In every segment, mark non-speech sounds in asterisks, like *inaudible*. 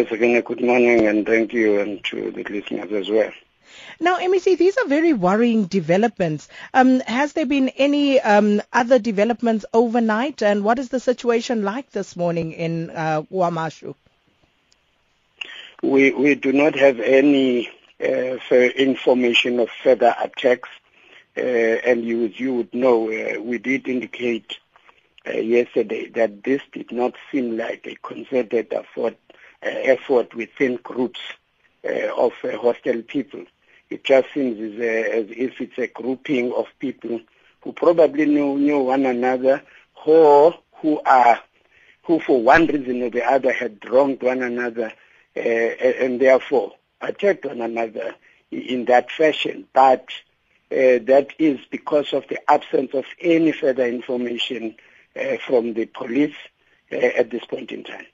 Yes, again, good morning and thank you and to the listeners as well. Now, MEC, these are very worrying developments. Um, has there been any um, other developments overnight, and what is the situation like this morning in uh, KwaMashu? We we do not have any uh, information of further attacks, uh, and you you would know uh, we did indicate uh, yesterday that this did not seem like a concerted effort effort within groups of hostile people. It just seems as, if it's a grouping of people who probably knew, knew one another or who are who for one reason or the other had wronged one another uh, and therefore attacked one another in that fashion. But uh, that is because of the absence of any further information uh, from the police uh, at this point in time.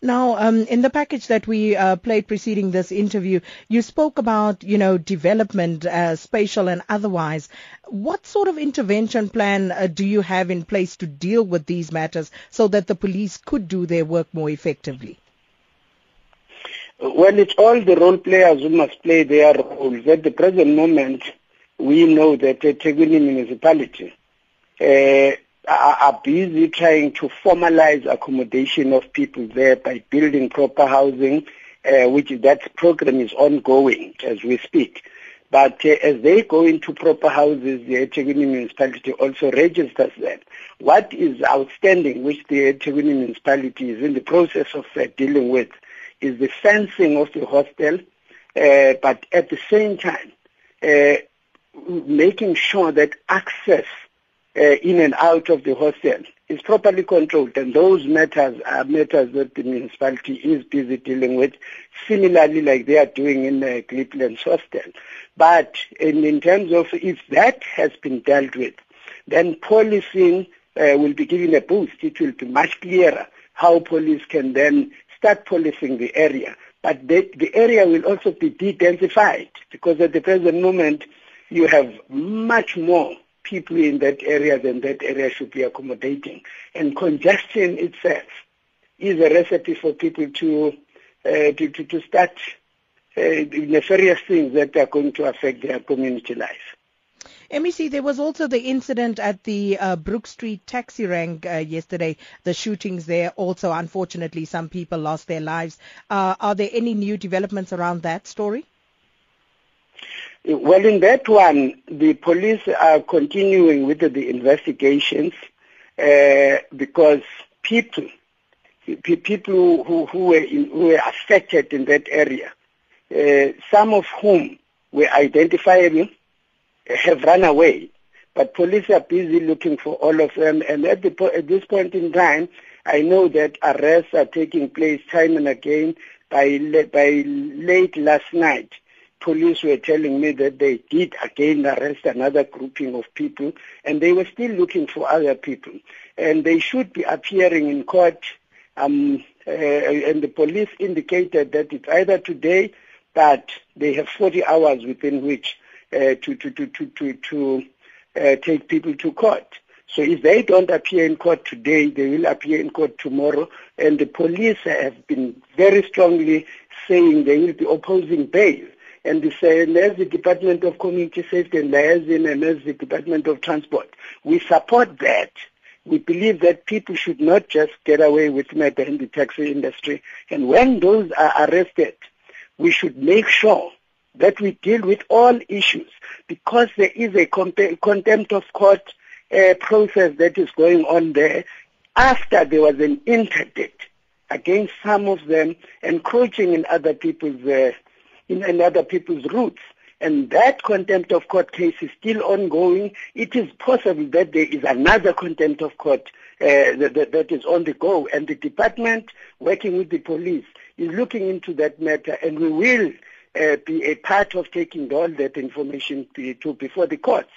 Now, um, in the package that we uh, played preceding this interview, you spoke about, you know, development, uh, spatial and otherwise. What sort of intervention plan uh, do you have in place to deal with these matters so that the police could do their work more effectively? Well, it's all the role players who must play their roles. At the present moment, we know that the eThekwini municipality uh, are busy trying to formalize accommodation of people there by building proper housing, uh, which that program is ongoing as we speak. But uh, as they go into proper houses, the eThekwini municipality also registers them. What is outstanding, which the eThekwini municipality is in the process of uh, dealing with, is the fencing of the hostel, uh, but at the same time, uh, making sure that access in and out of the hostel. Is properly controlled and those matters are matters that the municipality is busy dealing with. Similarly like they are doing in the Cleveland hostel. But in, in terms of if that has been dealt with then policing uh, will be given a boost. It will be much clearer how police can then start policing the area. But the, the area will also be de-densified because at the present moment you have much more people in that area, then that area should be accommodating. And congestion itself is a recipe for people to uh, to, to, to start uh, nefarious things that are going to affect their community life. MEC, there was also the incident at the uh, Brook Street taxi rank uh, yesterday, the shootings there. Also, unfortunately, some people lost their lives. Uh, are there any new developments around that story? Well, in that one, the police are continuing with the investigations uh, because people, people who, who, were in, who were affected in that area, uh, some of whom were identifiable, have run away. But police are busy looking for all of them. And at, the, at this point in time, I know that arrests are taking place time and again. By, by late last night, police were telling me that they did again arrest another grouping of people and they were still looking for other people. And they should be appearing in court um, uh, and the police indicated that it's either today, but they have 40 hours within which uh, to, to, to, to, to, uh, take people to court. So if they don't appear in court today, they will appear in court tomorrow. And the police have been very strongly saying they will be opposing bail and the same as the Department of Community Safety and Liaison and as the Department of Transport. We support that. We believe that people should not just get away with murder in the taxi industry. And when those are arrested, we should make sure that we deal with all issues because there is a contempt of court uh, process that is going on there after there was an interdict against some of them encroaching in other people's uh, in, in other people's routes. And that contempt of court case is still ongoing. It is possible that there is another contempt of court uh, that, that is on the go. And the department, working with the police, is looking into that matter. And we will uh, be a part of taking all that information to, to before the courts.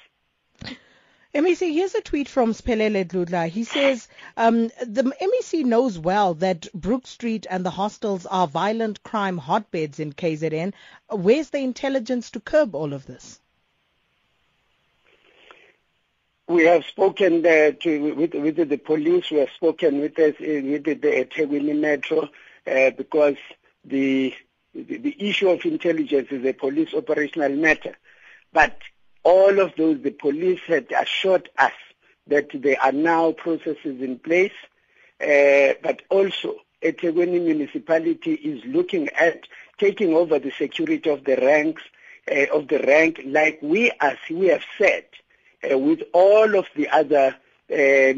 MEC, here's a tweet from Spelele Dludla. He says, um, the MEC knows well that Brook Street and the hostels are violent crime hotbeds in KZN. Where's the intelligence to curb all of this? We have spoken uh, to, with, with, the police. We have spoken with, us, with the, the Metro uh, because the, the, the issue of intelligence is a police operational matter. But all of those, the police had assured us that there are now processes in place, uh, but also eThekwini municipality is looking at taking over the security of the ranks uh, of the rank, like we as we have said, uh, with all of the other uh,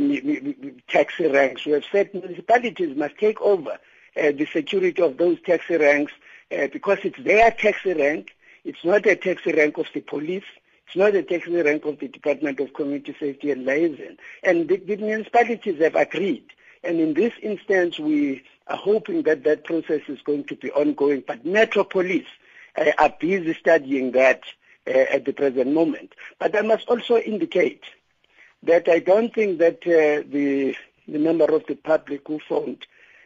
taxi ranks. We have said municipalities must take over uh, the security of those taxi ranks uh, because it's their taxi rank. It's not a taxi rank of the police. It's not a taxi rank of the Department of Community Safety and Liaison. And the, the municipalities have agreed. And in this instance, we are hoping that that process is going to be ongoing. But Metro Police uh, are busy studying that uh, at the present moment. But I must also indicate that I don't think that uh, the the member of the public who phoned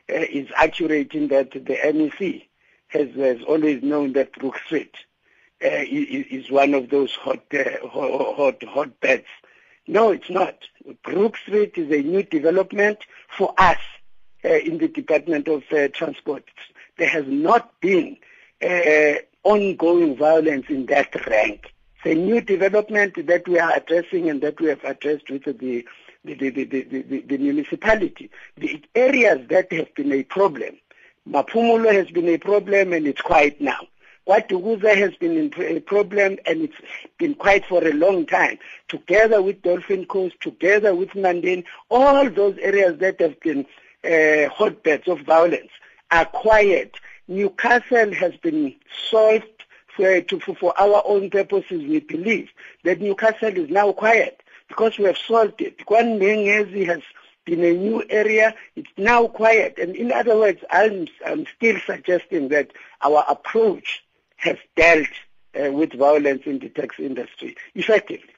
uh, is accurate in that the MEC has, has always known that Brook Street is, is, one of those hot uh, hot hot beds. No, it's not. Brook Street is a new development for us uh, in the Department of uh, Transport. There has not been ongoing violence in that rank. It's a new development that we are addressing and that we have addressed with the, the, the, the municipality. The areas that have been a problem, Mapumulo has been a problem and it's quiet now. KwaDukuza has been a problem and it's been quiet for a long time. Together with Dolphin Coast, together with Mandeni, all those areas that have been uh, hotbeds of violence are quiet. Newcastle has been solved for, to, for our own purposes. We believe that Newcastle is now quiet because we have solved it. KwaNdengezi has been a new area. It's now quiet. And in other words, I'm, I'm still suggesting that our approach has dealt uh, with violence in the taxi industry effectively.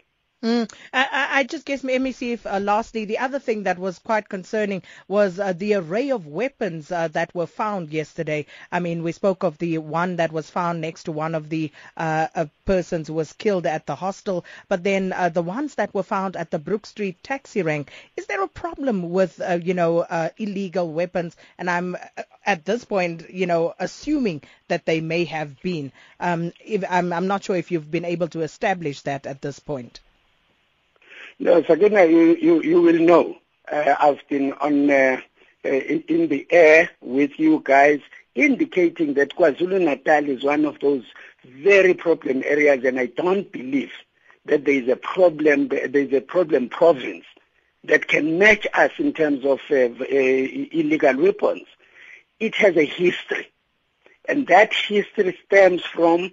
Mm. I, I, just guess, let me see if uh, lastly, the other thing that was quite concerning was uh, the array of weapons uh, that were found yesterday. I mean, we spoke of the one that was found next to one of the uh, uh, persons who was killed at the hostel, but then uh, the ones that were found at the Brook Street taxi rank. Is there a problem with, you know, illegal weapons? And I'm at this point, you know, assuming that they may have been. Um, if, I'm, I'm not sure if you've been able to establish that at this point. No, Sakina, you, you, you will know. Uh, I've been on uh, uh, in, in, the air with you guys indicating that KwaZulu-Natal is one of those very problem areas and I don't believe that there is a problem, there is a problem province that can match us in terms of uh, uh, illegal weapons. It has a history and that history stems from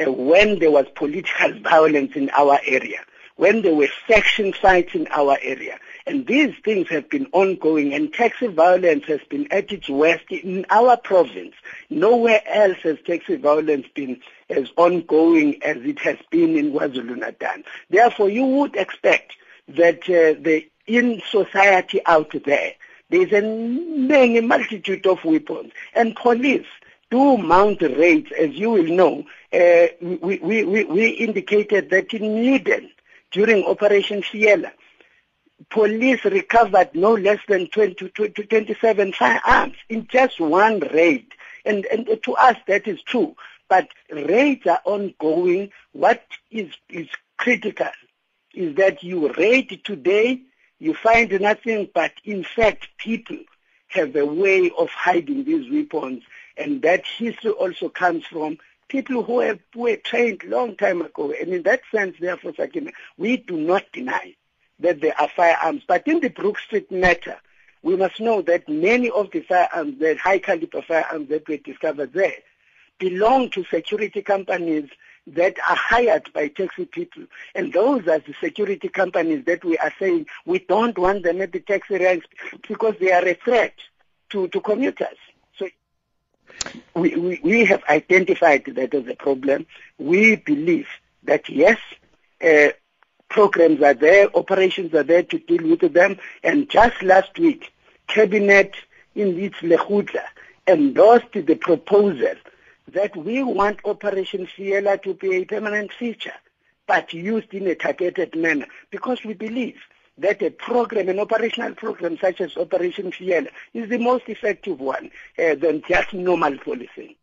uh, when there was political *laughs* violence in our area when there were faction fights in our area. And these things have been ongoing and taxi violence has been at its worst in our province. Nowhere else has taxi violence been as ongoing as it has been in KwaZulu-Natal. Therefore, you would expect that uh, the, in society out there, there's a many multitude of weapons and police do mount raids, as you will know. Uh, we, we, we, we indicated that in Newden, during Operation Fiela, police recovered no less than 20 to 27 firearms in just one raid. And, and to us, that is true. But raids are ongoing. What is, is critical is that you raid today, you find nothing, but in fact, people have a way of hiding these weapons. And that history also comes from people who, have, who were trained long time ago. And in that sense, therefore, Sakina, we do not deny that there are firearms. But in the Brook Street matter, we must know that many of the firearms, the high caliber firearms that were discovered there, belong to security companies that are hired by taxi people. And those are the security companies that we are saying we don't want them at the taxi ranks because they are a threat to, to commuters we, we, we have identified that as a problem. We believe that yes, uh, programs are there, operations are there to deal with them. And just last week, Cabinet in its Lekgotla endorsed the proposal that we want Operation Fiela to be a permanent feature, but used in a targeted manner, because we believe that a program, an operational program such as Operation Fiela, is the most effective one uh, than just normal policing.